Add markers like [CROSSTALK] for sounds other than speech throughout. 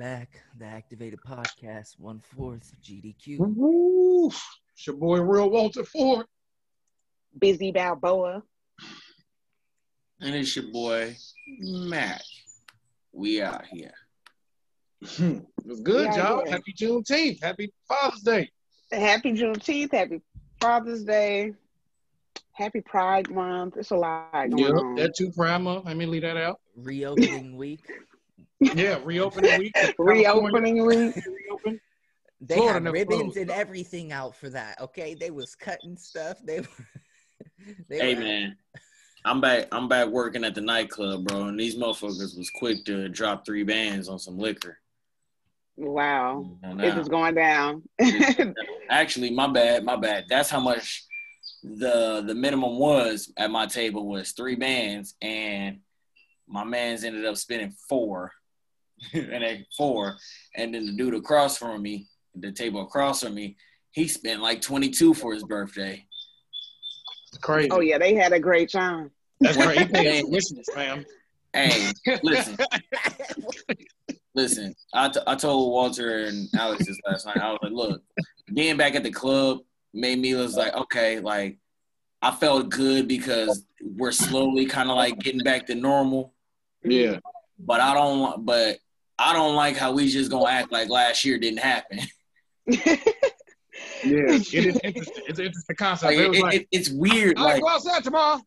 back, the Activated Podcast, one fourth GDQ. Woo! It's your boy, Real Walter Ford. Busy Balboa. And it's your boy, Mac. We out here. Hmm. it was good, Yeah, y'all. yeah. Happy Juneteenth. Happy Father's Day. Happy Juneteenth. Happy Father's Day. Happy Pride Month. It's a lot going Yep, on. that too prime month. Let me leave that out. Reopening week. Yeah, reopening week. [LAUGHS] Reopening week. Reopen. They Florida had ribbons closed. and everything out for that. Okay, they was cutting stuff. They were. [LAUGHS] they Hey were- man, I'm back. I'm back working at the nightclub, bro, and these motherfuckers was quick to drop three bands on some liquor. Wow. You know, This now. is going [LAUGHS] down. Actually, my bad, my bad. That's how much the the minimum was at my table was three bands, and my man's ended up spending four, [LAUGHS] and they four, and then the dude across from me, the table across from me, he spent like twenty two for his birthday. It's crazy. oh, yeah. They had a great time. That's right. He [LAUGHS] paid tuition, fam. Hey, listen, listen. I, t- I told Walter and Alex this last night. I was like, look, being back at the club made me was like, okay, like I felt good because we're slowly kind of like getting back to normal. Yeah. But I don't. But I don't like how we just gonna act like last year didn't happen. [LAUGHS] Yeah. It is [LAUGHS] interesting. It's an interesting concept. Like, it it, was it, like, it's weird. all right, Like go outside tomorrow.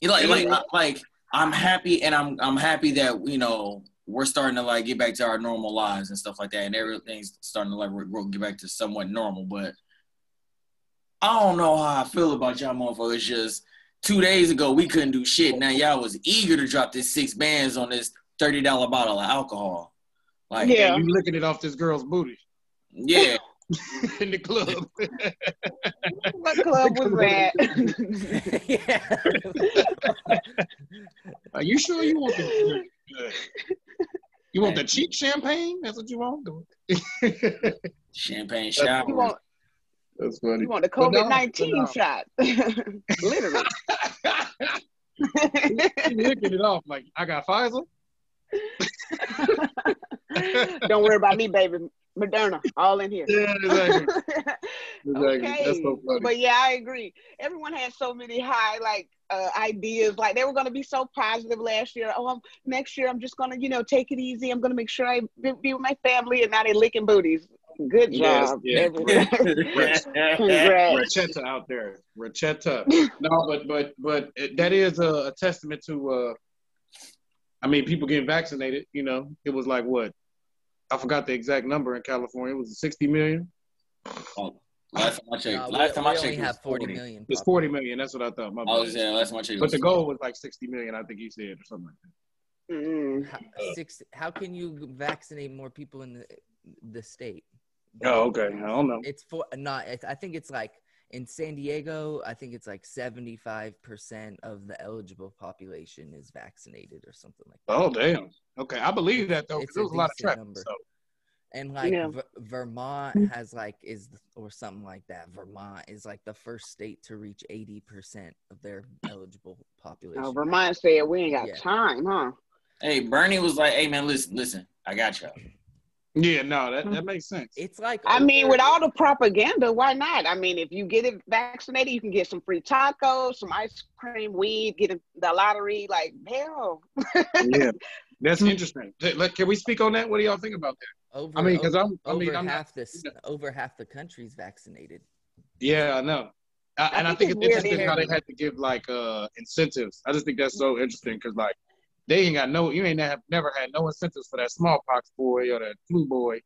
You like like I- uh, like I'm happy and I'm I'm happy that you know we're starting to like get back to our normal lives and stuff like that and everything's starting to like re- re- get back to somewhat normal but I don't know how I feel about y'all motherfuckers just two days ago we couldn't do shit now y'all was eager to drop this six bands on this thirty dollar bottle of alcohol like Yeah. You licking it off this girl's booty yeah [LAUGHS] in the club. what club was [LAUGHS] that? yeah. Are you sure you want the you want the cheap champagne? That's what you want. [LAUGHS] champagne you, shower want, That's funny. you want the COVID 19 but no. shot. Literally. You licking it off like I got Pfizer. [LAUGHS] Don't worry about me, baby. Moderna, all in here. Yeah, exactly. [LAUGHS] Exactly. okay. That's so funny. But yeah, I agree. Everyone had so many high like uh, ideas. Like they were gonna be so positive last year. Oh, I'm, next year I'm just gonna, you know, take it easy. I'm gonna make sure I be, be with my family, and now they licking booties. Good Yes, job, yeah. everyone. [LAUGHS] Congrats. Rachetta out there, Rachetta. no, but but but it- that is a, a testament to. uh I mean, people getting vaccinated. You know, it was like what? I forgot the exact number in California. It was 60 million. Oh, last time I checked No, last we, time we I checked only it was have 40 40 million. It's 40 million. That's what I thought. My I was saying last time I checked But the goal was like 60 million. I think he said or something like that. Mm. How, six, how can you vaccinate more people in the the state? Oh, okay. I don't know. It's for not. It's, I think it's like in San Diego. I think it's like seventy five percent of the eligible population is vaccinated or something like that. Oh, damn. Okay, I believe that though. 'cause It's there a was a lot of decent traffic. number. So. And like Yeah. Ver- Vermont mm-hmm. has like is or something like that. Vermont is like the first state to reach eighty percent of their eligible population. Oh, Vermont said we ain't got Yeah. time, huh? Hey, Bernie was like, "Hey man, listen, listen, I got y'all." Yeah, no, that, that makes sense. It's like I mean, with all the propaganda, why not? I mean, if you get it vaccinated, you can get some free tacos, some ice cream, weed, get in the lottery. Like, hell. yeah, [LAUGHS] that's interesting. Can we speak on that? What do y'all think about that? over, I mean, because I'm, I mean, over I'm not, half this over half the country's vaccinated. yeah, I know. I, and I think think it's it's interesting how they had to give like uh incentives. I just think that's so interesting because like they ain't got no, you ain't have never had no incentives for that smallpox boy or that flu boy.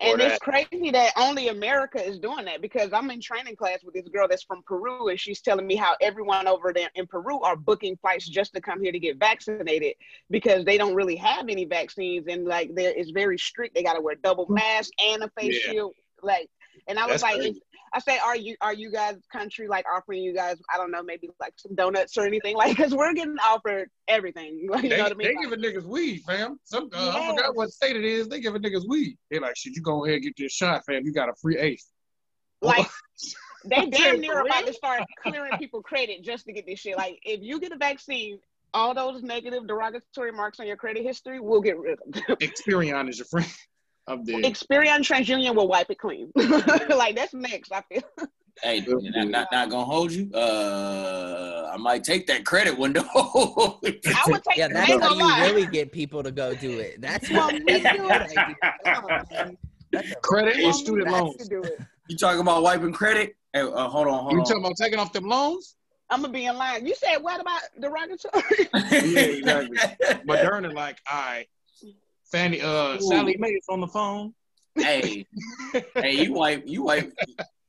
And it's crazy that only America is doing that because I'm in training class with this girl that's from Peru, and she's telling me how everyone over there in Peru are booking flights just to come here to get vaccinated because they don't really have any vaccines, and like there is very strict. They got to wear double hmm. mask and a face Yeah. shield. Like, and I was That's like, crazy. I say, are you are you guys country like offering you guys? I don't know, maybe like some donuts or anything, [LAUGHS] like because we're getting offered everything. Like, [LAUGHS] you They, know what I mean? they Like, giving niggas weed, fam. Some uh, I forgot what state it is. They giving niggas weed. They like, should you go ahead and get this shot, fam? You got a free eighth. like [LAUGHS] they damn near for about to start clearing people credit just to get this shit. Like if you get a vaccine, all those negative derogatory marks on your credit history, we'll get rid of them. Experian is your friend. I'm dead. Experian TransUnion will wipe it clean. [LAUGHS] like that's next. I feel. Hey, not, not, not gonna hold you. Uh, I might take that credit window. [LAUGHS] I would take. Yeah, that's how you lie. really get people to go do it. That's what me that's a too. good idea. Come on, man. That's a- Credit Well, and student loans. do you talking about wiping credit? Hey, uh, hold on, hold You on. talking about taking off them loans? I'm gonna be in line. You said what about the derogatory? [LAUGHS] Yeah, exactly. Moderna, like, all right. Fanny, uh, Sallie Mae is on the phone. hey, [LAUGHS] hey, you wipe, you wipe,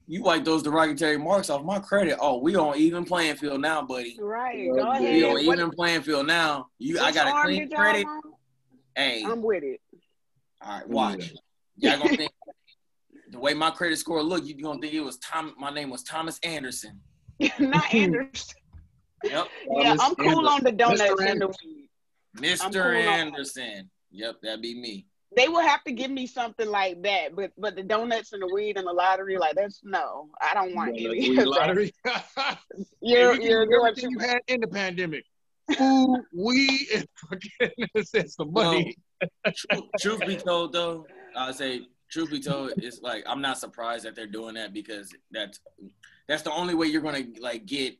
you wipe those derogatory marks off my credit. Oh, we on even playing field now, buddy. right. Well, Go yeah. We ahead. on What- even playing field now. You, I got a arm clean credit. want? Hey, I'm with it. all right, watch. Y'all gonna [LAUGHS] think the way my credit score look, you gonna think it was Tom. My name was Thomas Anderson. [LAUGHS] Not Anderson. Yep, yeah, Mr. I'm cool on the donuts Mr. and the weed. Mr. cool on- Anderson. Yep, that'd be me. They will have to give me something like that, but but the donuts and the weed and the lottery, like that's no. I don't want Yeah, any weed of that. lottery. [LAUGHS] [LAUGHS] You're Hey, you you're doing everything you had in the pandemic. Food, weed, [LAUGHS] and fucking sense of money. Truth, truth be told, though, I say truth be told, it's like I'm not surprised that they're doing that because that's that's the only way you're gonna like get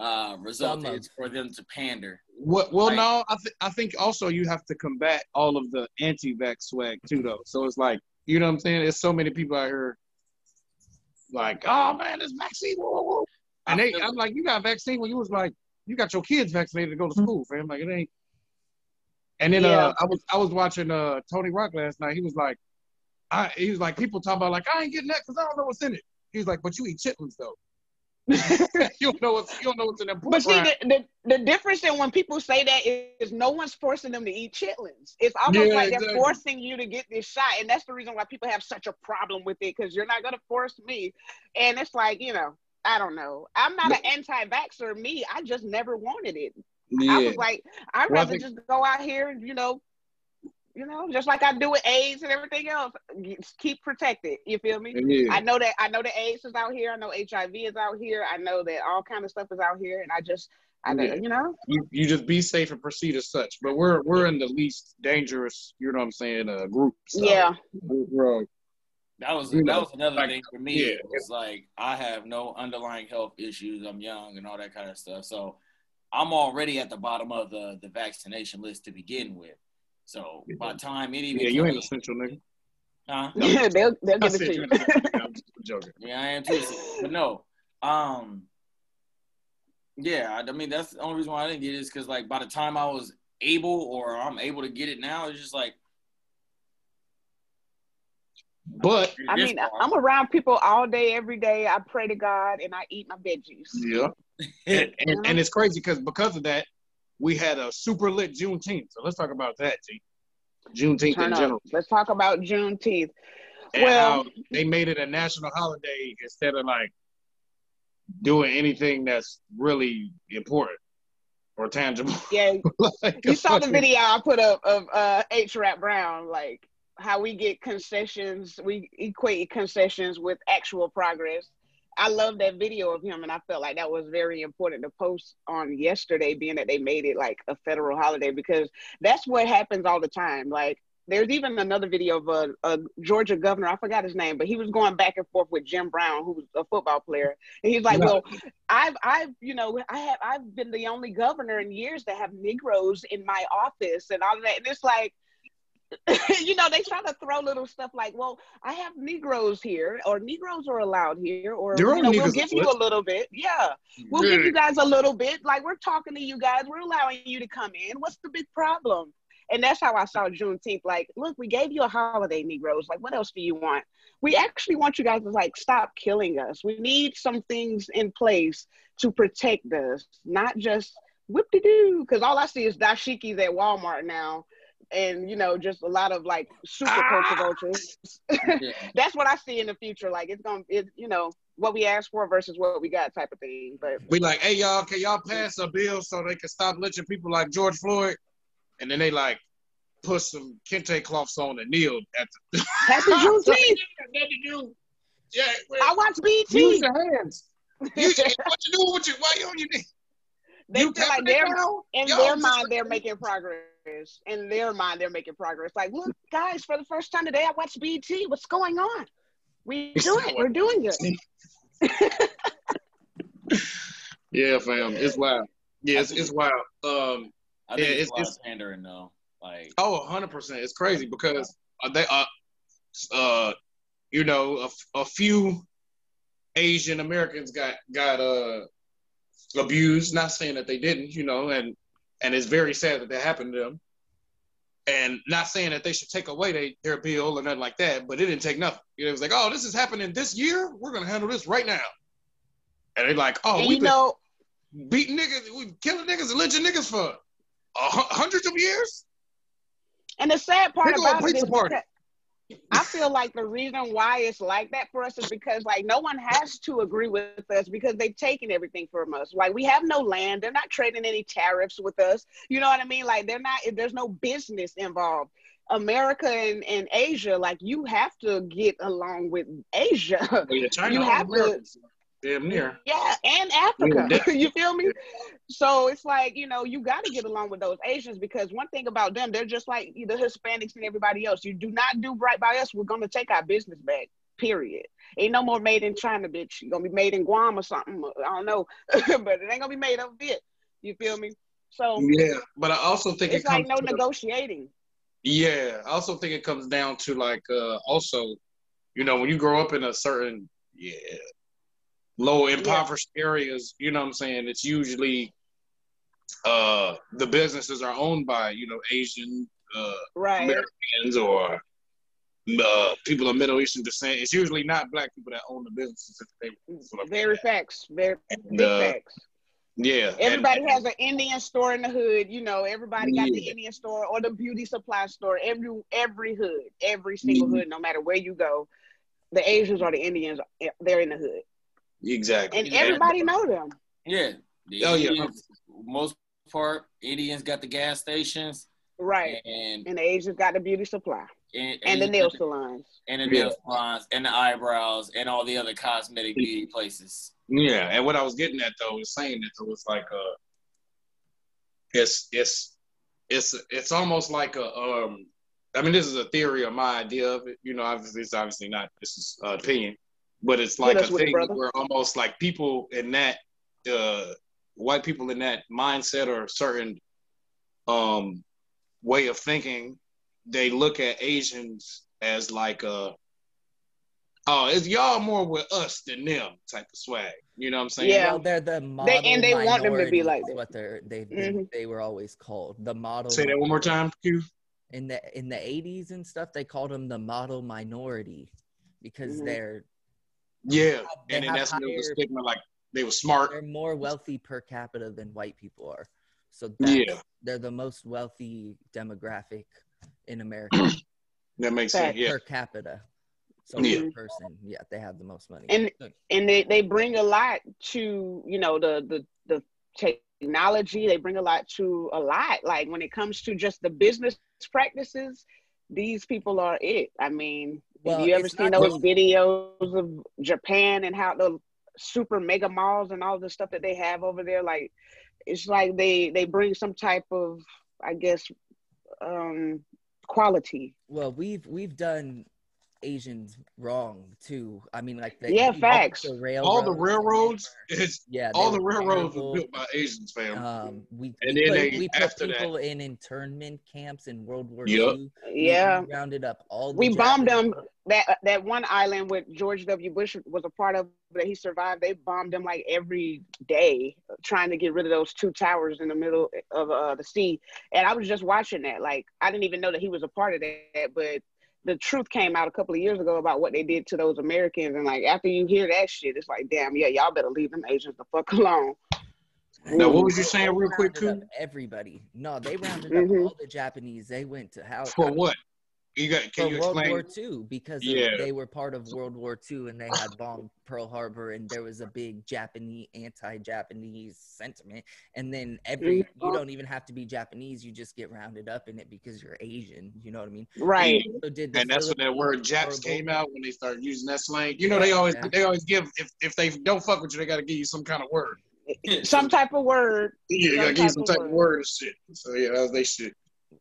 uh results is for them to pander. What? Well, Right. no, I, th- I think also you have to combat all of the anti-vax swag too, though. So it's like, you know what I'm saying? There's so many people out here, like, oh man, this vaccine, whoa, whoa, whoa. and I they, feel I'm like, you got vaccine when you was like, you got your kids vaccinated to go to school, fam. Like it ain't. And then Yeah. uh, I was I was watching uh Tony Rock last night. He was like, I he was like, people talk about like I ain't getting that because I don't know what's in it. He was like, but you eat chitlins though. [LAUGHS] you don't know what's you don't know what's in them. But see, the, the, the difference in when people say that is is, no one's forcing them to eat chitlins. It's almost Yeah, like they're forcing you to get this shot. And that's the reason why people have such a problem with it because you're not going to force me. And it's like, you know, I don't know. I'm not an anti vaxxer. Me, I just never wanted it. yeah. I was like, I'd Well, I rather think- just go out here and, you know, you know, just like I do with AIDS and everything else, keep protected. You feel me? yeah. I know that I know that AIDS is out here. I know HIV is out here. I know that all kind of stuff is out here, and I just, I Yeah. you know, you, you just be safe and proceed as such. But we're we're in the least dangerous, you know what I'm saying, uh, group. So yeah, we're, we're- That was You that know, was another like, thing for me. yeah. It was like I have no underlying health issues. I'm young and all that kind of stuff. So I'm already at the bottom of the the vaccination list to begin with. So by the time it even yeah, you ain't comes- essential, nigga. huh? yeah, they'll they'll I give it said to you you. ain't essential. I'm just joking. Yeah, I am too. But no, um, yeah, I I mean that's the only reason why I didn't get it is because like by the time I was able or I'm able to get it now, it's just like. But I mean, far. I'm around people all day, every day. I pray to God and I eat my veggies. yeah, [LAUGHS] and, and, and it's crazy because because of that, we had a super lit Juneteenth. So let's talk about that, G. Juneteenth Turn in up. general. Let's talk about Juneteenth. And Well- they made it a national holiday instead of like doing anything that's really important or tangible. [LAUGHS] Yeah, Like, you saw the video I put up of uh, H. Rap Brown, like how we get concessions, we equate concessions with actual progress. I love that video of him, and I felt like that was very important to post on yesterday, being that they made it like a federal holiday because that's what happens all the time. Like, there's even another video of a, a Georgia governor, I forgot his name, but he was going back and forth with Jim Brown, who was a football player, and he's like, Yeah. "Well, I've, I've, you know, I have, I've been the only governor in years to have Negroes in my office and all of that. And it's like, you know, they try to throw little stuff like, well, I have Negroes here, or Negroes are allowed here, or you know, we'll give you a little bit. Yeah, we'll give you guys a little bit. Like we're talking to you guys, we're allowing you to come in. What's the big problem? And that's how I saw Juneteenth. Like, look, we gave you a holiday, Negroes. Like, what else do you want? We actually want you guys to like stop killing us. We need some things in place to protect us, not just whip de doo. Because all I see is dashikis at Walmart now, and you know, just a lot of like super Ah! culture vultures. Yeah. [LAUGHS] That's what I see in the future. Like, it's gonna, it, you know, what we asked for versus what we got, type of thing. But We like, hey y'all, can y'all pass a bill so they can stop lynching people like George Floyd? And then they like put some kente cloths on and kneel at the [LAUGHS] happy [LAUGHS] Juneteenth. Yeah, I watch BET. use your hands. Use your, what you doing with your why you on your knee? they You feel like tapping it they're now? in Yo, their mind like- they're making progress. In their mind they're making progress. Like, look, guys, for the first time today I watched BET. What's going on? We do it. We're doing it. [LAUGHS] Yeah, fam, it's wild. Yeah, it's, it's wild. Um, I think Yeah, it's, it's- a it's- pandering though. Like oh, 100 percent. It's crazy because uh, they uh, uh, you know, a, a few Asian Americans got got uh abused. Not saying that they didn't, you know, and and it's very sad that that happened to them. And not saying that they should take away they, their bill or nothing like that, but it didn't take nothing. It was like, oh, this is happening this year. We're gonna handle this right now. And they're like, oh, you been know, beating niggas, we killing niggas and lynching niggas for uh, hundreds of years. and the sad part about it because I feel like the reason why it's like that for us is because like no one has to agree with us because they've taken everything from us. Like we have no land. They're not trading any tariffs with us. You know what I mean? Like they're not there's no business involved. America and, and Asia, like you have to get along with Asia. China, You have to- Americans, damn near. Yeah, and Africa. [LAUGHS] You feel me? So it's like, you know, you got to get along with those Asians because one thing about them, they're just like the Hispanics and everybody else. You do not do right by us, we're going to take our business back, period. Ain't no more made in China, bitch. You're going to be made in Guam or something. I don't know. [LAUGHS] but it ain't going to be made over it. You feel me? So Yeah, but I also think it's it like no negotiating. Yeah, I also think it comes down to like uh also, you know, when you grow up in a certain yeah low impoverished areas, you know what I'm saying? It's usually uh the businesses are owned by, you know, Asian uh Right. Americans or uh people of Middle Eastern descent. It's usually not black people that own the businesses. Very facts. Very And, big uh, facts. yeah. and- Everybody has an Indian store in the hood, you know. Everybody got the Indian store or the beauty supply store. Every every hood, every single Mhm. hood, no matter where you go, the Asians or the Indians, eh, they're in the hood, exactly. and everybody know them. yeah. The Oh, yeah. Indians, most part, Indians got the gas stations Right. and And the Asians got the beauty supply and, and the nail salons. and the Yeah. nail salons and the eyebrows and all the other cosmetic beauty places. Yeah, and what I was getting at though is saying that it was like uh it's it's it's it's almost like a um I mean this is a theory or my idea of it, you know, obviously it's obviously not this is uh, opinion, but it's like a with it, thing where almost like people in that uh white people in that mindset or certain um way of thinking, they look at Asians as like a oh, it's y'all more with us than them type of swag. You know what I'm saying? Yeah. Well, they're the model and they want them to be like that. What they're they they, Mhm. they were always called the model. Say that one more time, Q. In the in the 80s and stuff, they called them the model minority because Mhm. they're Yeah, They and then that's when it was higher- stigma like they were smart. they're more wealthy per capita than white people are. So Yeah, they're the most wealthy demographic in America [CLEARS THROAT] that makes Fact. sense. Yeah, per capita. So Yeah. per person, yeah, they have the most money. And- Look, and they, they bring a lot to you know the the the technology they bring a lot to a lot like when it comes to just the business practices these people are it i mean Well, have you ever seen those just- videos of japan and how the super mega malls and all the stuff that they have over there? Like it's like they they bring some type of i guess um quality. Well, we've we've done Asians wrong too. I mean, like the, Yeah, the- facts. The railroads, all the railroads, is yeah, all the railroads were built by Asians, fam. Um, we, And we then put, they- we put after that- people in internment camps in World War Yup. II. We- yeah we rounded up all. The we bombed them that that one island with George W. Bush was a part of that he survived. They bombed them like every day, trying to get rid of those two towers in the middle of uh, the sea. And I was just watching that. Like I didn't even know that he was a part of that, but the truth came out a couple of years ago about what they did to those Americans. And like after you hear that shit, it's like, damn, yeah, y'all better leave them Asians the fuck [LAUGHS] alone. Now, what was you saying real quick, rounded Q? up Everybody. No, they rounded Mhm. up all the Japanese. They went to how For what? You got? for Can you World explain? War II because of- Yeah. they were part of World War II and they had bombed Pearl Harbor and there was a big Japanese anti-Japanese sentiment. And then every you Mhm. don't even have to be Japanese, you just get rounded up in it because you're Asian. You know what I mean? Right. So did And that's when that word "Japs" came out when they started using that slang. You know, they always Yeah. they always give if, if they don't fuck with you, they got to give you some kind of word. some type of word. Yeah, you gotta give you some type of word. word and shit. So yeah, that's they shit.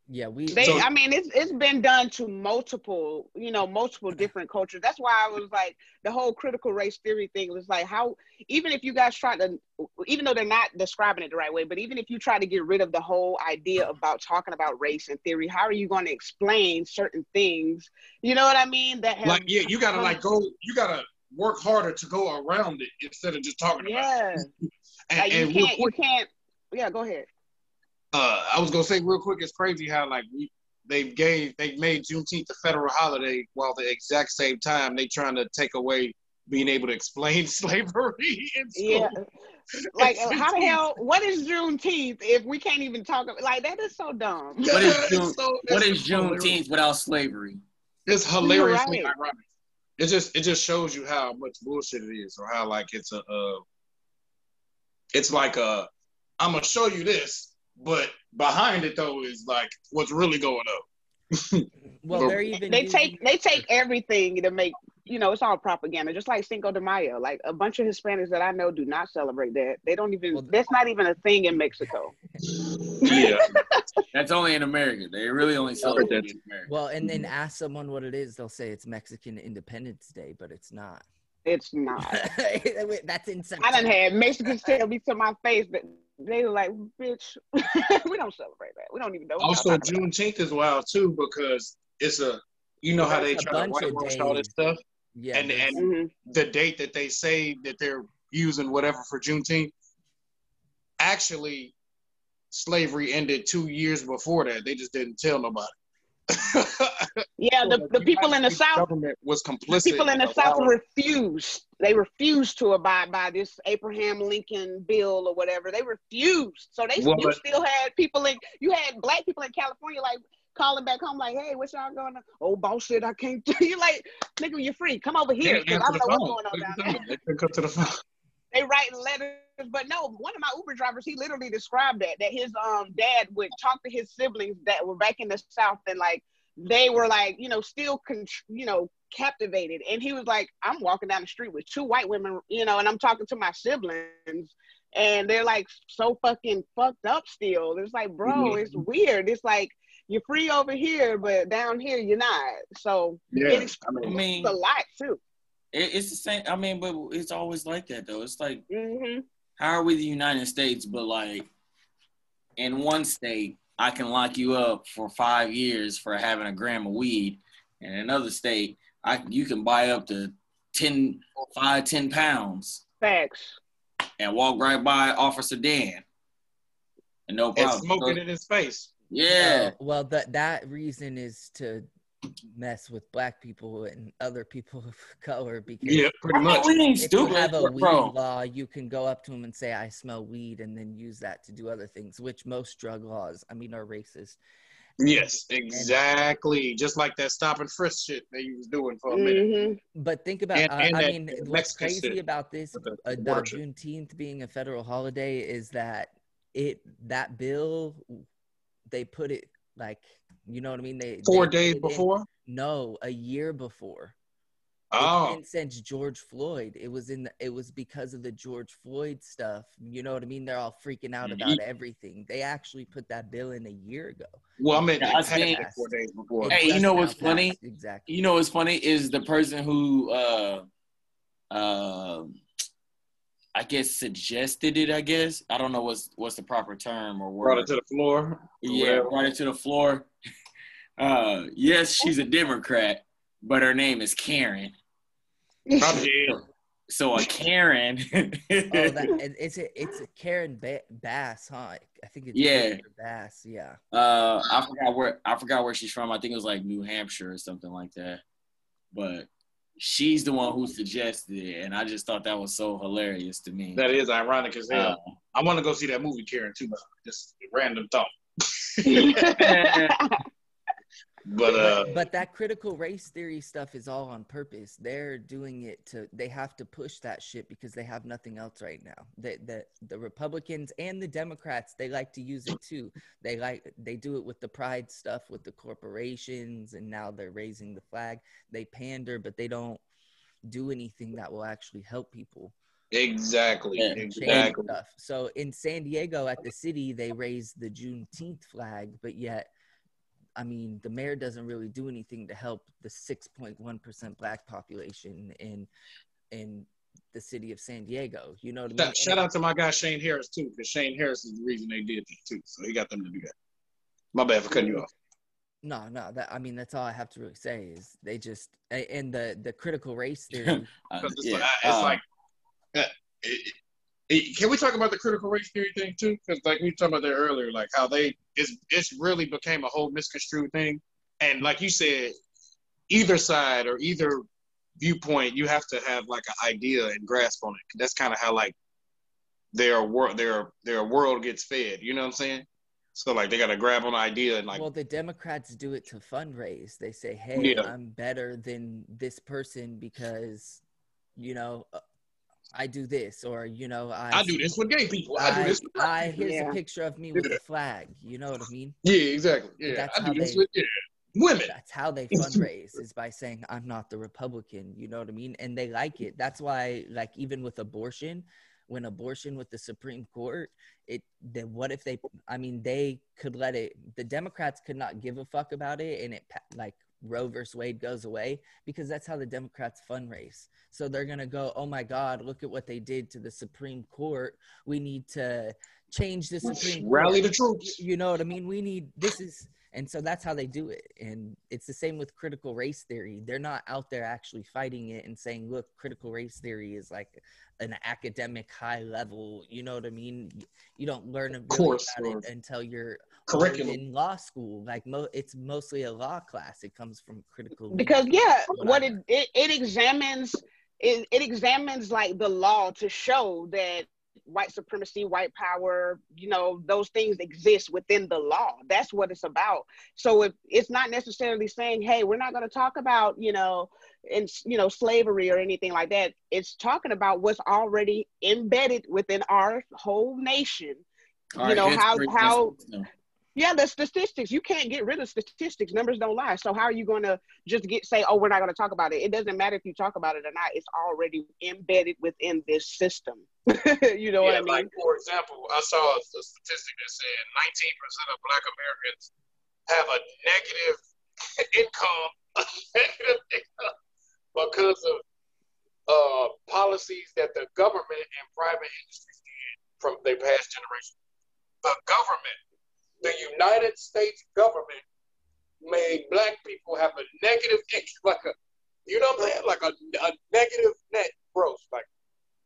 Yeah, we. They, So- I mean, it's it's been done to multiple, you know, multiple different cultures. That's why I was like, the whole critical race theory thing was like, how even if you guys try to, even though they're not describing it the right way, but even if you try to get rid of the whole idea about talking about race and theory, how are you going to explain certain things? You know what I mean? That have, Like yeah, you gotta like go. You gotta work harder to go around it instead of just talking about yeah, it. And, like you and can't, you can't. Yeah, go ahead. Uh, I was gonna say real quick, it's crazy how like we they gave they made Juneteenth a federal holiday while the exact same time they trying to take away being able to explain [LAUGHS] slavery in school. Yeah. Like, [LAUGHS] how the hell? What is Juneteenth if we can't even talk? About, like, that is so dumb. What is June- so- What it's is hilarious. Juneteenth without slavery? It's hilariously Right. ironic. It just it just shows you how much bullshit it is, or how like it's a uh, it's like a I'm gonna show you this, but behind it though is like what's really going on. [LAUGHS] well, they're even. they using- take they take everything to make you know it's all propaganda just like cinco de mayo like a bunch of hispanics that i know do not celebrate that they don't even Well, that's not even a thing in mexico [LAUGHS] [LAUGHS] Yeah, That's only in America. They really only celebrate that in America. Well, and then mm-hmm. ask someone what it is, they'll say it's Mexican Independence Day, but it's not. it's not That's insane. i done had mexicans tell me to my face that they were like bitch [LAUGHS] we don't celebrate that we don't even know what y'all also. Juneteenth is wild too because it's a you know how they try to bunch whitewash all this stuff. Yeah, and there's- and Mhm. the date that they say that they're using whatever for Juneteenth, actually, slavery ended two years before that. They just didn't tell nobody. [LAUGHS] yeah the, the people in the south government was complicit. people in the South refused. They refused to abide by this Abraham Lincoln bill or whatever. They refused. So they Well, you still had people in you had black people in California like calling back home like, hey, what y'all going on? Oh, boss said I can't. [LAUGHS] you like, nigga, you're free. Come over here I don't know phone. what's going on down there. They come to the phone. They writing letters, but no, one of my Uber drivers, he literally described that that his um dad would talk to his siblings that were back in the South and like they were like, you know, still, con- you know, captivated. And he was like, I'm walking down the street with two white women, you know, and I'm talking to my siblings, and they're like so fucking fucked up still. It's like, bro, Mhm. it's weird. It's like you're free over here, but down here you're not. So Yeah, it I mean, it's a lot too. it, it's the same. I mean, but it's always like that though. It's like, hmm how are we the United States, but like in one state, I can lock you up for five years for having a gram of weed, and in another state, I you can buy up to 10, 5, 10 pounds Facts. and walk right by Officer Dan. And no problem. and problem. smoking in his face. yeah. Oh, well, that that reason is to mess with black people and other people [LAUGHS] of color because Yeah, pretty much. we ain't if stupid, you have a weed bro. law, you can go up to them and say, "I smell weed," and then use that to do other things. Which most drug laws, I mean, are racist. Yes, exactly. Just like that stop and frisk shit that he was doing for a minute. hmm But think about, And- uh, and I that mean, what's crazy shit about this uh, about shit. Juneteenth being a federal holiday is that it that bill they put it like you know what I mean. They Four they days put it in- before. no, a year before. Oh, It's since George Floyd. It was in. The, it was because of the George Floyd stuff. You know what I mean? They're all freaking out about Ye- everything. They actually put that bill in a year ago. well, I mean, Yeah, it I passed four days before. Hey, you know now what's funny? passed, Exactly. You know what's funny is the person who uh uh I guess suggested it, I guess. I don't know what's what's the proper term or Brought it to the floor. yeah, whatever. brought it to the floor. Uh yes, she's a Democrat, but her name is Karen. Probably is. So a Karen [LAUGHS] Oh, that [LAUGHS] it's a, it's a Karen ba- Bass, huh? I think it's Yeah. Karen Bass. Yeah. uh I forgot where I forgot where she's from. I think it was like New Hampshire or something like that. But she's the one who suggested it, and I just thought that was so hilarious to me. That is ironic as hell. Uh, I want to go see that movie, Karen, too. But just a random thought. [LAUGHS] But uh, but, but that critical race theory stuff is all on purpose. They're doing it to they have to push that shit because they have nothing else right now. The the the Republicans and the Democrats, they like to use it too. They like they do it with the pride stuff with the corporations and now they're raising the flag. They pander, but they don't do anything that will actually help people. Exactly. Yeah. Exactly. stuff. So in San Diego at the city, they raised the Juneteenth flag, but yet, I mean, the mayor doesn't really do anything to help the 6.1% black population in in the city of San Diego. You know what I mean? Shout, And shout it- out to my guy Shane Harris too, because Shane Harris is the reason they did that too. So he got them to do that. My bad for cutting you off. No, no, that I mean that's all I have to really say is they just a- and the the critical race [LAUGHS] theory. Uh, it's, yeah, like, it's um, like, uh, it- it- can we talk about the critical race theory thing too? Because like we talked about that earlier, like how they it's it's really became a whole misconstrued thing, and like you said, either side or either viewpoint, you have to have like an idea and grasp on it. That's kind of how like their world their their world gets fed. You know what I'm saying? So like they got to grab on an idea and like well, the Democrats do it to fundraise. They say, "Hey, Yeah. I'm better than this person because, you know, uh, I do this, or you know, I I do this with gay people. I, do this. With I here's Yeah. a picture of me with a flag. You know what I mean? yeah, exactly. Yeah, That's I how do this they- with yeah. women. That's how they [LAUGHS] fundraise is by saying I'm not the Republican. You know what I mean? And they like it. That's why, like, even with abortion, when abortion with the Supreme Court, it then what if they? I mean, they could let it. The Democrats could not give a fuck about it, and it like Roe versus Wade goes away because that's how the Democrats fundraise. So they're gonna go, oh my God, look at what they did to the Supreme Court. We need to change the Supreme Court. Rally Court the troops. you know what I mean? We need this is and so that's how they do it. And it's the same with critical race theory. They're not out there actually fighting it and saying, look, critical race theory is like an academic high level. You know what I mean? You don't learn really course, about it until you're Curriculum. in law school. Like mo- it's mostly a law class. It comes from critical because yeah what it it, it examines it, it examines like the law to show that white supremacy white power you know those things exist within the law that's what it's about so if it's not necessarily saying hey we're not going to talk about you know in you know slavery or anything like that it's talking about what's already embedded within our whole nation our you know, how- how- you know, yeah, the statistics. You can't get rid of statistics. Numbers don't lie. So how are you going to just get say, oh, we're not going to talk about it? It doesn't matter if you talk about it or not. It's already embedded within this system. [LAUGHS] you know what I mean? like for example, I saw a, statistic that said 19% of Black Americans have a negative income, [LAUGHS] negative income because of uh, policies that the government and private industries did from their past generation. The government, the United States government, made Black people have a negative like a, you know what I'm saying, like a, a negative net gross. Like,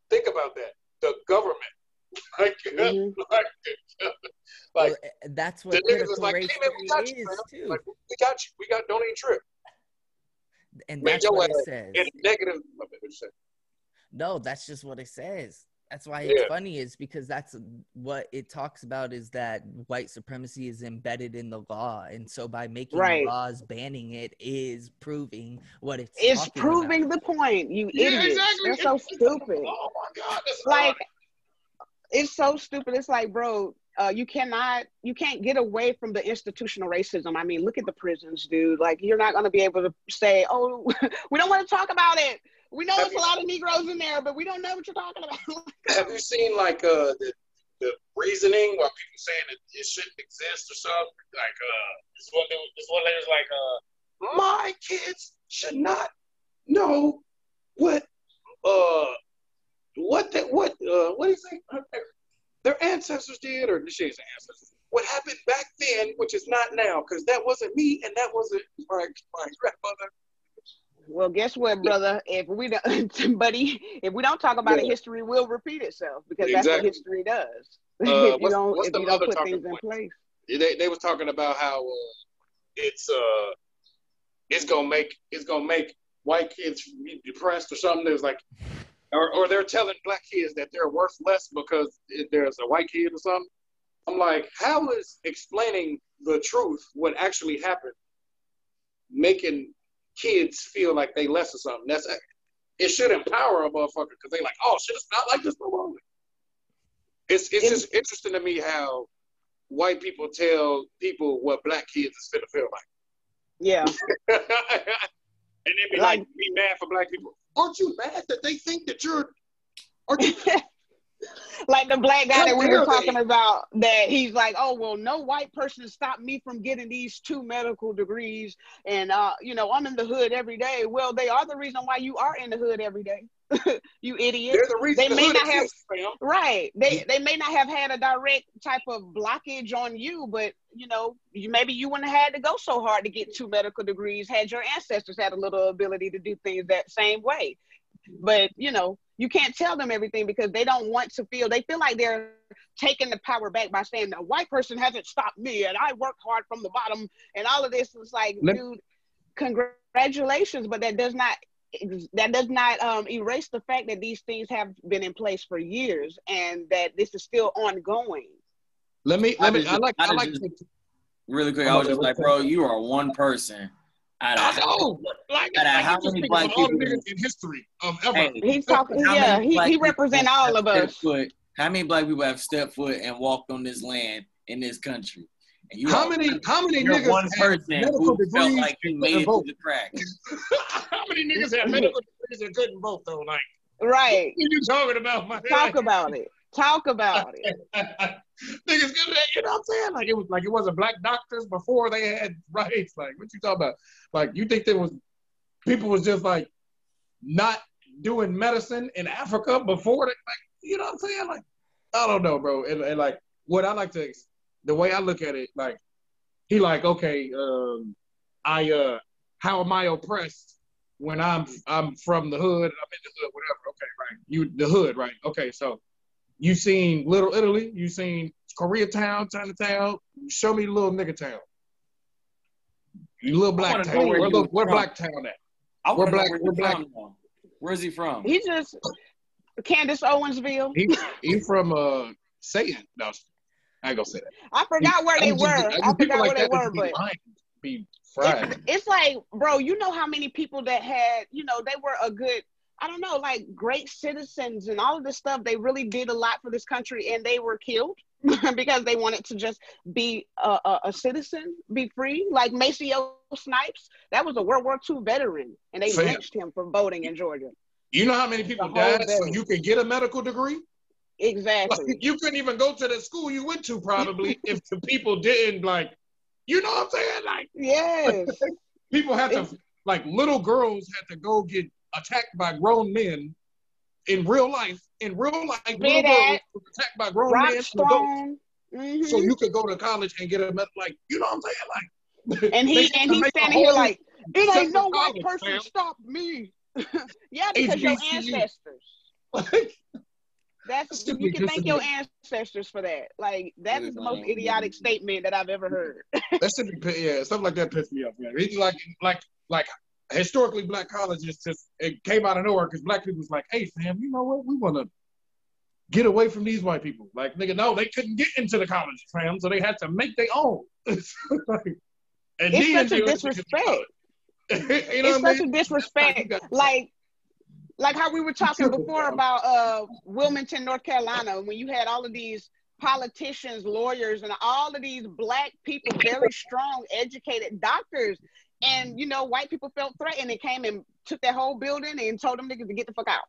think about that. The government. [LAUGHS] Like, [LAUGHS] Mhm. like, [LAUGHS] like Well, eh, that's what the niggas was like, hey man, we got you, is man. Like, we got you. We got don't even trip. and make that's what it says. Negative. what did you say? No, that's just what it says. That's why it's Yeah. funny is because that's what it talks about is that white supremacy is embedded in the law, and so by making Right. laws banning it is proving what it's. It's talking proving about. the point, you Yeah, idiots. exactly. They're so stupid. Oh my god, Like, it's so stupid. It's like, bro, uh, you cannot, you can't get away from the institutional racism. I mean, look at the prisons, dude. Like, you're not going to be able to say, oh, [LAUGHS] we don't want to talk about it. We know Have there's a lot of Negroes in there, but we don't know what you're talking about. [LAUGHS] Have you seen like uh the, the reasoning why people saying that it shouldn't exist or something? Like uh this one dude, this one lady's like uh my kids should not know what uh what that what uh what do you think their ancestors did or she say ancestors. What happened back then, which is not now, because that wasn't me and that wasn't my my grandmother. Well, guess what, brother? If we don't, [LAUGHS] buddy, if we don't talk about it, Yeah. history will repeat itself because that's what history does. Uh, [LAUGHS] if you what's- don't, if the you don't other put talking things in point? place. they they was talking about how uh, it's uh it's gonna make it's gonna make white kids depressed or something. There's like, or or they're telling black kids that they're worth less because there's a white kid or something. I'm like, how is explaining the truth, what actually happened, making kids feel like they less or something? That's it should empower a motherfucker because they like, oh shit, it's not like this no more. It's it's just interesting to me how white people tell people what black kids is gonna feel like. Yeah, [LAUGHS] and then be like, Like- be mad for black people. Aren't you mad that they think that you're Are you [LAUGHS] like the black guy that we were talking about that he's like oh well no white person stopped me from getting these two medical degrees and uh you know i'm in the hood every day. Well they are the reason why you are in the hood every day. [LAUGHS] You idiot. There's a reason They the may hood not have- right. They they may not have had a direct type of blockage on you but you know you maybe you wouldn't have had to go so hard to get two medical degrees had your ancestors had a little ability to do things that same way. But you know you can't tell them everything because they don't want to feel they feel like they're taking the power back by saying the white person hasn't stopped me and i worked hard from the bottom and all of this. Is like Let- dude congratulations but that does not that does not um, erase the fact that these things have been in place for years and that this is still ongoing. Let me I let me I like I I like to, Really quick, I was just like, bro, you are one person out I of know. Like, Gotta uh, like how many black about all people- in history of ever. Hey, he's talking yeah he, black he represent all of stepped us Foot, how many black people have stepped foot and walked on this land in this country? And you how many how many niggas one person who felt like you made it couldn't through the cracks. [LAUGHS] how many niggas have medical degrees and couldn't vote though? Like right what you talking about, my talk about it talk about it [LAUGHS] niggas good at, you know what I'm saying? Like it was like it wasn't black doctors before they had rights. Like what you talking about? Like you think there was people was just like not doing medicine in Africa before they like you know what I'm saying? Like I don't know, bro. And, and like what I like to the way I look at it, like he like, okay, um, I uh how am I oppressed when I'm I'm from the hood, I'm in the hood, whatever. Okay, right. You the hood, right? Okay, so you seen Little Italy, you seen Koreatown, Chinatown. Show me little nigga town. You little black town. where Where, you where black town at? I We're want to know black- where black. from. Where's he from? he just candace owensville He he from uh Satan. No, I ain't gonna say that. i forgot where I they just- were I i forgot like where they were just be but lying, be it's, fried. it's like bro you know how many people that had you know they were a good i don't know like great citizens and all of this stuff they really did a lot for this country and they were killed [LAUGHS] because they wanted to just be a, a, a citizen be free like maceo snipes that was a world war ii veteran and they lynched him for voting in georgia You know how many people died so you could get a medical degree? Like, exactly you couldn't even go to the school you went to probably [LAUGHS] if the people didn't like. You know what I'm saying? Like yes [LAUGHS] people had to like little girls had to go get attacked by grown men in real life. In real life, little girls were attacked by grown men. and adults, stone Mhm. So you could go to college and get a med- like you know what I'm saying? Like [LAUGHS] and he and he's standing here like it ain't no white college, person fam." stopped me. [LAUGHS] yeah, because your ancestors. [LAUGHS] That's you can thank your ancestors for that. Like that is the most idiotic statement that I've ever heard. that should be yeah, something like that pissed me off, man. It's like like like historically black colleges just it came out of nowhere because black people was like, hey fam, you know what? We wanna get away from these white people. Like nigga, no, they couldn't get into the colleges, fam, so they had to make their own. [LAUGHS] Like, and It's such a they let you disrespect. get the college. [LAUGHS] you know it's such mean? a disrespect. Got- Like like how we were talking before about uh Wilmington, North Carolina, when you had all of these politicians, lawyers, and all of these black people, very strong, educated doctors. And you know, white people felt threatened and came and took that whole building and told them niggas to get the fuck out.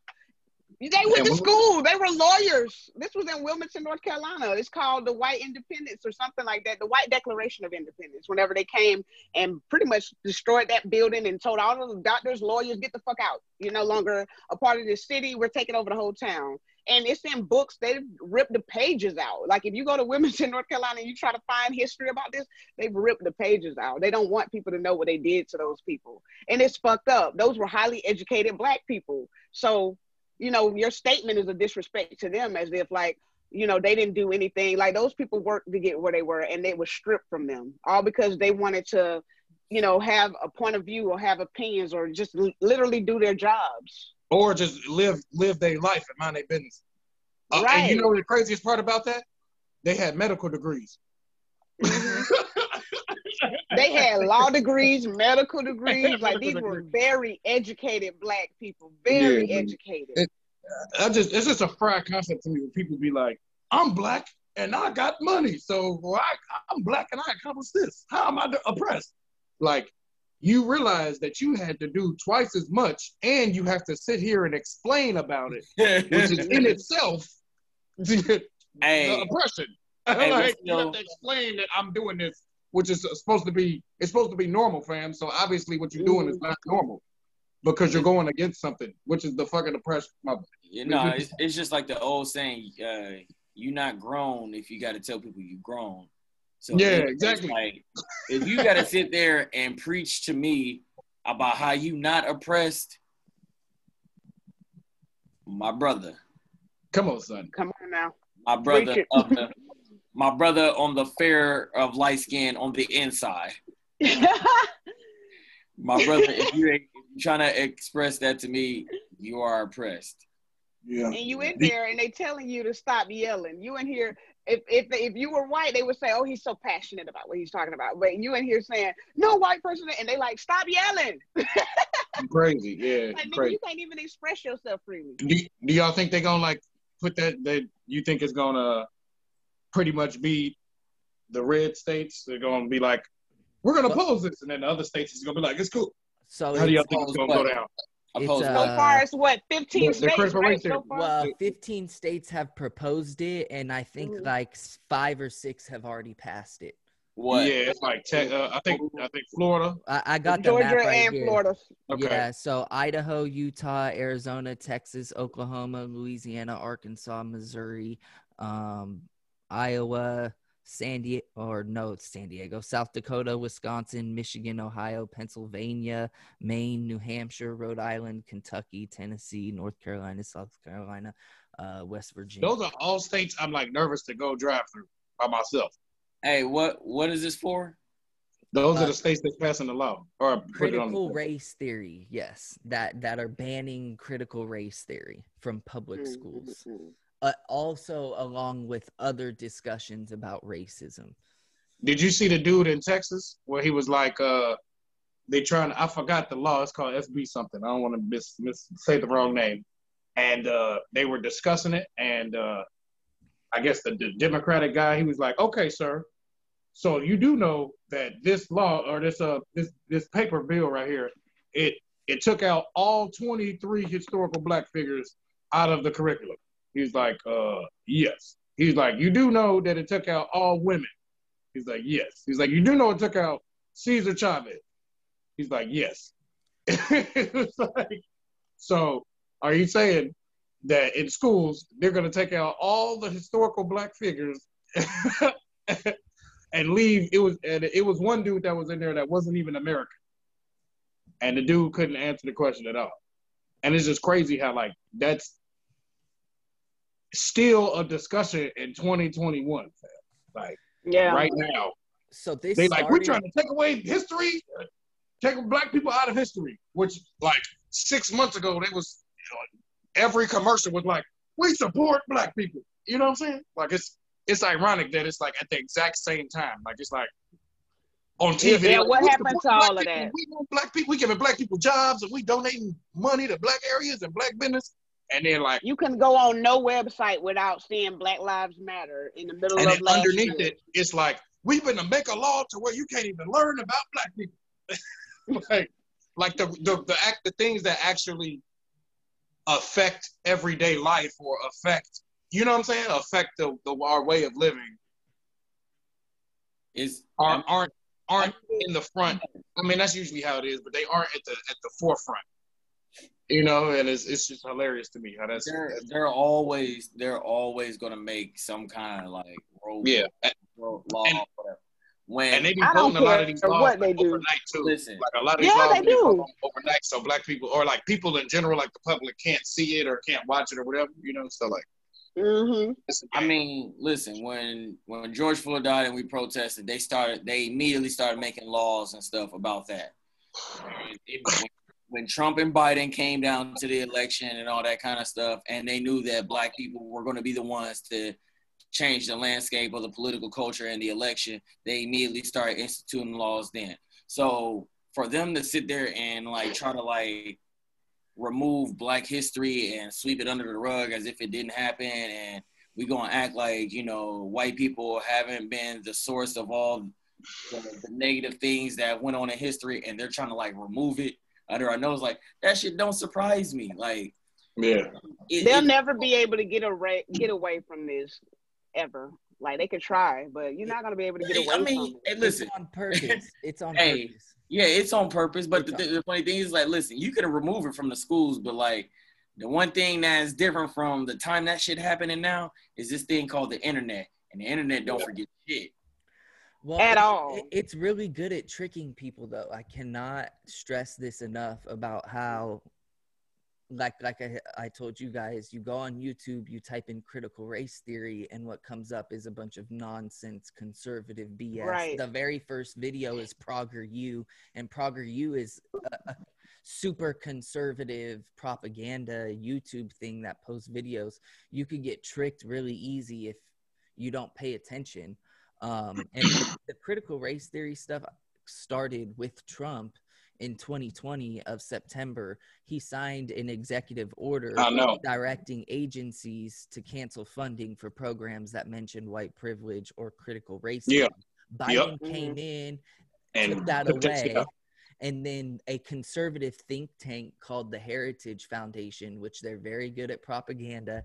They went to school. They were lawyers. This was in Wilmington, North Carolina. It's called the White Independence or something like that. The White Declaration of Independence. Whenever they came and pretty much destroyed that building and told all of the doctors, lawyers, get the fuck out. You're no longer a part of this city. We're taking over the whole town. And it's in books. They've ripped the pages out. Like if you go to Wilmington, [LAUGHS] North Carolina, and you try to find history about this, they've ripped the pages out. They don't want people to know what they did to those people. And it's fucked up. Those were highly educated black people. So you know, your statement is a disrespect to them as if like, you know, they didn't do anything. Like those people worked to get where they were and they were stripped from them all because they wanted to, you know, have a point of view or have opinions or just l- literally do their jobs. Or just live live their life and mind their business. Uh, And Right. you know the craziest part about that? They had medical degrees. [LAUGHS] They had law degrees, medical degrees. Like these were very educated black people, very Yeah, educated. It- I just it's just a fried concept to me when people be like, I'm black and I got money, so well, I, I'm black and I accomplished this. How am I oppressed? Like, you realize that you had to do twice as much and you have to sit here and explain about it, which is in [LAUGHS] itself [LAUGHS] the hey, oppression. [LAUGHS] Hey, like, you have to explain that I'm doing this, which is supposed to be it's supposed to be normal, fam. So obviously what you're doing is not normal because you're going against something, which is the fucking oppression. My, you know, it's, it's just like the old saying, uh, "You're not grown if you got to tell people you're grown." So Yeah, exactly. Like, if you got to sit there and preach to me about how you not oppressed, my brother, come on, son. Come on now. my brother of the, my brother on the fair of light skin on the inside. [LAUGHS] My brother, if you if you're trying to express that to me, you are oppressed. Yeah. and you in there and they telling you to stop yelling. You in here, if if if you were white, they would say, "Oh, he's so passionate about what he's talking about." But you in here saying, "No white person," and they like, "Stop yelling!" [LAUGHS] Crazy, yeah, Like, nigga, crazy. you can't even express yourself freely. Do, do y'all think they're gonna like put that? That you think it's gonna pretty much be the red states? They're gonna be like, we're gonna Well- oppose this, and then the other states is gonna be like, it's cool. So How do y'all think it's gonna what? go down? It's, Opposed uh, So far as what, fifteen the- the states, critical right? So far. well, 15 states have proposed it, and I think Mhm. like five or six have already passed it. What? Yeah, it's like te- uh, I think I think Florida. I, I got the Georgia map right and here. Florida. Okay. Yeah, so Idaho, Utah, Arizona, Texas, Oklahoma, Louisiana, Arkansas, Missouri, um, Iowa, San Diego, or no, it's San Diego, South Dakota, Wisconsin, Michigan, Ohio, Pennsylvania, Maine, New Hampshire, Rhode Island, Kentucky, Tennessee, North Carolina, South Carolina, uh, West Virginia. Those are all states I'm like nervous to go drive through by myself. Hey, what what is this for? Those Uh, are the states that's passing the law or put it on critical the race theory, yes, that that are banning critical race theory from public Mm, schools. Mm. uh, also along with other discussions about racism. Did you see the dude in Texas where he was like, uh, they trying? To, I forgot the law. It's called SB something. I don't want to miss, miss say the wrong name. And uh, they were discussing it, and uh, I guess the, the Democratic guy, he was like, "Okay, sir, so you do know that this law or this uh this this paper bill right here, it it took out all 23 historical black figures out of the curriculum." He's like, "Uh, yes." He's like, "You do know that it took out all women." He's like, yes. He's like, you do know it took out Cesar Chavez. He's like, yes. [LAUGHS] like, so are you saying that in schools they're going to take out all the historical black figures [LAUGHS] and leave? It was and it was one dude that was in there that wasn't even American, and the dude couldn't answer the question at all. And it's just crazy how like that's still a discussion in 2021. fam. Like Yeah. right now. So this They like we're trying to take away history, take black people out of history. Which like six months ago, they was you know, every commercial was like, "We support black people." You know what I'm saying? Like it's it's ironic that it's like at the exact same time. Like it's like on TV. Yeah, like, what "We happened to all of people. that? We want black people. We giving black people jobs and we donating money to black areas and black business. And then like You can go on no website without seeing Black Lives Matter in the middle and of then last underneath year. it, it's like we've been to make a law to where you can't even learn about black people. [LAUGHS] like, like the, the the act the things that actually affect everyday life or affect you know what I'm saying affect the, the our way of living Is aren't aren't aren't in the front. I mean that's usually how it is, but they aren't at the at the forefront. You know, and it's it's just hilarious to me how that's, they're that's they're always they're always gonna make some kind of like rule yeah. law law And- whatever. When And they be I don't voting a lot of care these what laws they like, do. overnight too. listen, Like a lot of these Yeah, laws they be do. overnight, so black people or like people in general, like the public, can't see it or can't watch it or whatever. You know, so like Mm-hmm. it's a I game. mean, listen, when when George Floyd died and we protested, they started they immediately started making laws and stuff about that. And [SIGHS] it- when, Trump and Biden came down to the election and all that kind of stuff, and they knew that black people were going to be the ones to change the landscape of the political culture in the election, they immediately started instituting laws then. So for them to sit there and like try to like remove black history and sweep it under the rug as if it didn't happen and we're gonna act like you know white people haven't been the source of all the, the negative things that went on in history, and they're trying to like remove it under our nose. Like that shit don't surprise me. Like Yeah. it, They'll it- never be able to get away get away from this ever. Like they could try, but you're not gonna be able to get away I mean, from it. hey, listen, It's on [LAUGHS] purpose. It's on Hey, purpose. Yeah, it's on purpose. But the, It's the funny thing is, like, listen, you could remove it from the schools, but like, the one thing that's different from the time that shit happening now is this thing called the internet, and the internet don't forget shit. Well, At all. it's really good at tricking people, though. I cannot stress this enough about how, like, like I, I told you guys, you go on YouTube, you type in critical race theory, and what comes up is a bunch of nonsense, conservative BS. Right. The very first video is Prager U, and Prager U is a, a super conservative propaganda YouTube thing that posts videos. You could get tricked really easy if you don't pay attention. Um, and the critical race theory stuff started with Trump in 2020 of September. He signed an executive order directing agencies to cancel funding for programs that mentioned white privilege or critical race. Yeah. theory. Yep. Biden came in, And took that away. And then a conservative think tank called the Heritage Foundation, which they're very good at propaganda.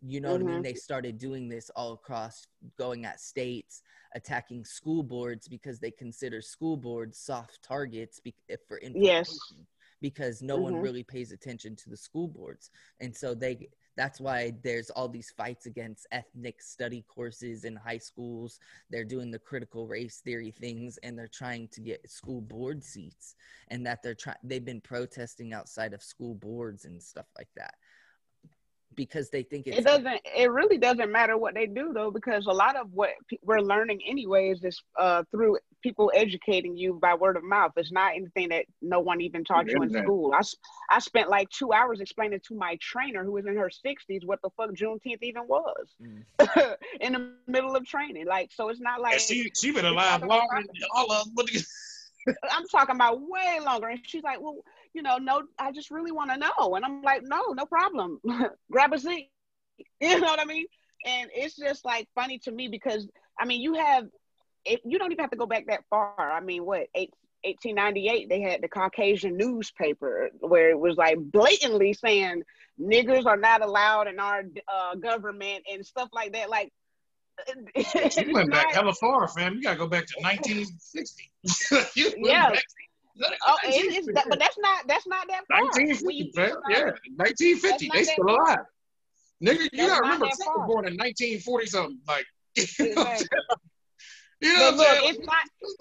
You know what I mean? Mhm. They started doing this all across, going at states, attacking school boards because they consider school boards soft targets be- if for Yes. information because no one Mhm. really pays attention to the school boards. And so they that's why there's all these fights against ethnic study courses in high schools. They're doing the critical race theory things and they're trying to get school board seats and that they're trying they've been protesting outside of school boards and stuff like that. Because they think it's It doesn't. It really doesn't matter what they do though, because a lot of what pe- we're learning anyways is uh, through people educating you by word of mouth. It's not anything that no one even taught you in school. I spent like two hours explaining to my trainer, who was in her sixties, what the fuck Juneteenth even was Mm. [LAUGHS] in the middle of training. Like, so it's not like she she been alive longer than all of them. [LAUGHS] I'm talking about way longer. And she's like, well, you know, no, I just really want to know. And I'm like, no, no problem. [LAUGHS] Grab a seat. You know what I mean? And it's just like funny to me because I mean, you have, it, you don't even have to go back that far. I mean, what, eight, 1898, they had the Caucasian newspaper where it was like blatantly saying niggers are not allowed in our uh, government and stuff like that. Like, You went back not- [LAUGHS] hella far, fam. You gotta go back to 1960. [LAUGHS] Yeah. back- Oh, it, that, but that's not that's not that far. 1950, you fam. Yeah, 1950. They still far. alive. Nigga, you That's gotta remember was born in 1940 something. Like, [LAUGHS] you know what I'm Exactly. Saying? You know But what I'm look, saying? it's not.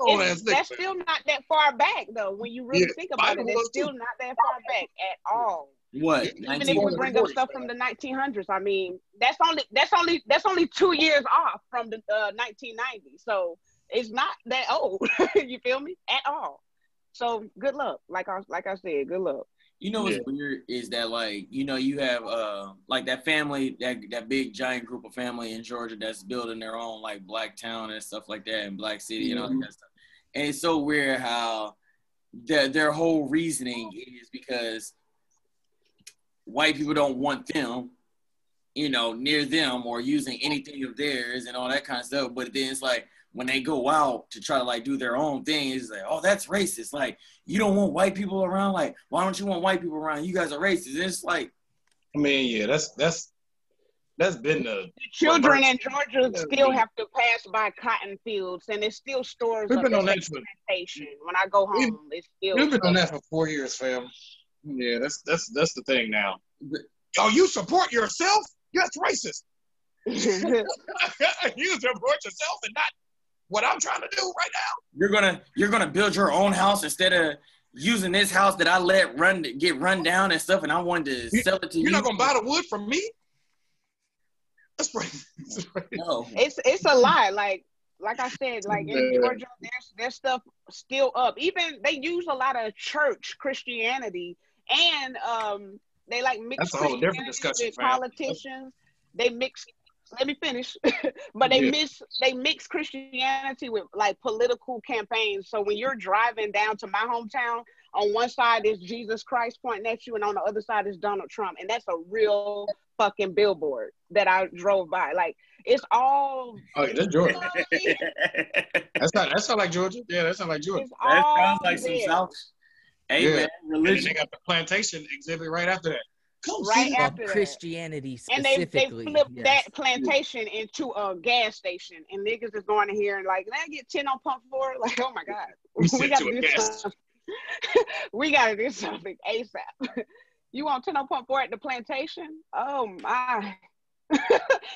It's, ass nigga, that's man. still not that far back though. When you really Yeah, think about Biden it, it's still not that far back at all. What? Even Even if 19 we bring up stuff from the 1900s, I mean, that's only that's only that's only two years off from the uh, 1990s. So it's not that old. [LAUGHS] you feel me? At all. So good luck. Like I like I said, good luck. You know what's Yeah. weird is that like you know you have uh like that family that that big giant group of family in Georgia that's building their own like black town and stuff like that and black city and all that stuff. And it's so weird how their their whole reasoning is because white people don't want them, you know, near them or using anything of theirs and all that kind of stuff. But then it's like when they go out to try to like do their own thing, it's like, oh, that's racist. Like you don't want white people around. Like why don't you want white people around? You guys are racist. And it's like I mean, yeah, that's that's that's been the Children in Georgia still have to pass by cotton fields, and it still stores we've up been on that that for. When I go We've- home, it's still. we've been on that for four years, fam. Yeah, that's that's that's the thing now. But- Oh, you support yourself? That's racist. [LAUGHS] [LAUGHS] you support yourself and not what I'm trying to do right now. you're gonna you're gonna build your own house instead of using this house that I let run get run down and stuff, and I wanted to You- sell it to you. You're not gonna buy the wood from me. That's racist. No. it's it's a lie. Like like I said, like in Georgia, there's there's stuff still up. Even they use a lot of church Christianity, and um, they like mix That's a whole different discussion, with fam. politicians. They mix. Let me finish. [LAUGHS] but they Yeah. miss they mix Christianity with like political campaigns. So when you're driving down to my hometown, on one side is Jesus Christ pointing at you, and on the other side is Donald Trump, and that's a real fucking billboard that I drove by. Like it's all Oh, yeah, that's Georgia. [LAUGHS] That's not. That sound like Georgia. Yeah, that sound like Georgia. It's That sounds like some. South. Hey Yeah. man, And then religion. they got the plantation exhibit right after that. Come Right after that. Christianity And they they flipped yes. that plantation into a gas station, and niggas is going in here and like, can I get ten on pump four? [LAUGHS] Like, oh my god, [LAUGHS] We [LAUGHS] we got to to do something. we got to do something ASAP. you want ten on pump four at the plantation? Oh my.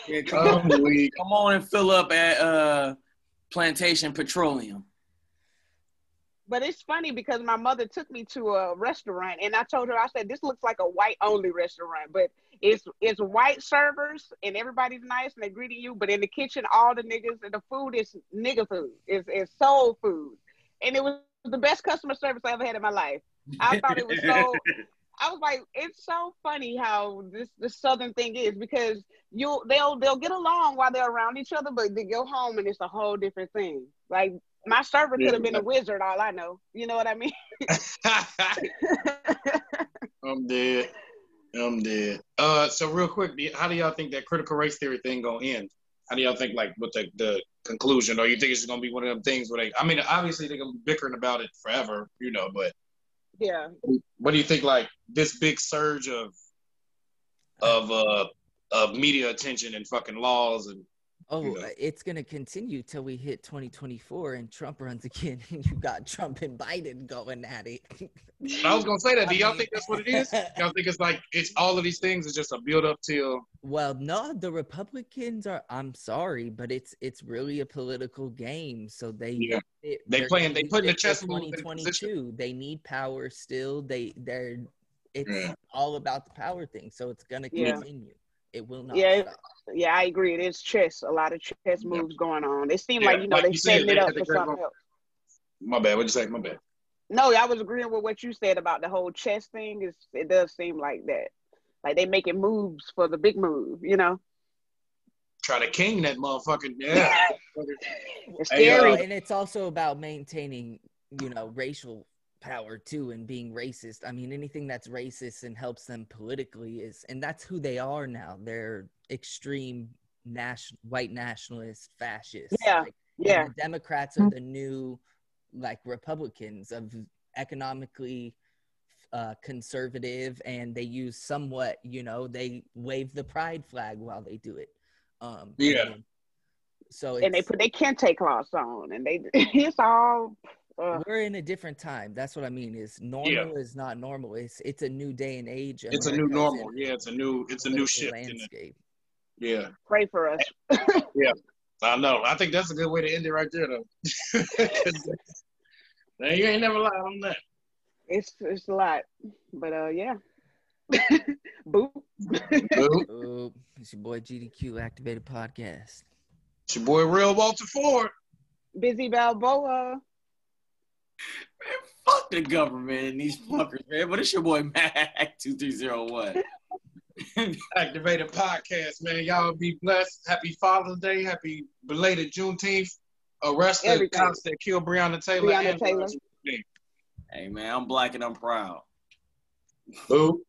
Yeah, come, on, come on and fill up at uh, Plantation Petroleum. But it's funny because my mother took me to a restaurant and I told her, I said, this looks like a white only restaurant, but it's it's white servers and everybody's nice and they're greeting you. But in the kitchen, all the niggas and the food is nigga food. It's, it's soul food. And it was the best customer service I ever had in my life. I thought it was so [LAUGHS] I was like, it's so funny how this the southern thing is because you'll they'll they'll get along while they're around each other, but they go home and it's a whole different thing. Like my server could have been a wizard, all I know. You know what I mean? [LAUGHS] I'm dead. I'm dead. Uh, so real quick, how do y'all think that critical race theory thing gonna end? How do y'all think like what the, the conclusion, or you think it's gonna be one of them things where they? I mean, obviously they're gonna be bickering about it forever, you know. But yeah. what do you think? Like this big surge of of uh of media attention and fucking laws and Oh, know. uh, it's gonna continue till we hit 2024 and Trump runs again, [LAUGHS] and you got Trump and Biden going at it. I was gonna say that. Do y'all think that's what it is? Y'all think it's like it's all of these things is just a build up till Well, no, the Republicans are. I'm sorry, but it's it's really a political game. So they Yeah. it- They playing- they use putting the chess moves in 2022. They need power still. They they're it's Yeah. all about the power thing. So it's gonna Yeah. continue. It will not. Yeah. stop. Yeah, I agree. It is chess, a lot of chess moves going on. It seemed Yeah, like, you know, like they you said, setting they it up for something vote. else. my bad. What'd you say? My bad. No, I was agreeing with what you said about the whole chess thing. Is it does seem like that. Like they making moves for the big move, you know? Try to king that motherfucking [LAUGHS] yeah. It's Hey, scary. uh, and it's also about maintaining, you know, racial power too and being racist. I mean, anything that's racist and helps them politically is, and that's who they are now. They're extreme national, white nationalist fascists. Yeah, Like, yeah. the Democrats are the new, like Republicans of economically uh, conservative, and they use somewhat, you know, they wave the pride flag while they do it. Um, Yeah. and so and they it's- put their kente cloths on and they [LAUGHS] it's all uh, we're in a different time. That's what I mean. Is normal is not normal. It's it's a new day and age. It's a new America's normal. in Yeah, it's a new it's a new political shift in it. landscape. Yeah. pray for us. [LAUGHS] Yeah, I know. I think that's a good way to end it right there though. [LAUGHS] Now, you ain't never lied on that. It's it's a lot. But uh yeah. [LAUGHS] Boop. Boo. Oh, it's your boy GDQ Activated Podcast. It's your boy Real Walter Ford. Busy Balboa. Man, fuck the government and these fuckers, man. But it's your boy Mac two three zero one. Activated Podcast, man. Y'all be blessed. Happy Father's Day. Happy belated Juneteenth. Arrest the Everything. cops that killed Breonna Taylor. Breonna Taylor. Hey man, I'm black and I'm proud. Boo.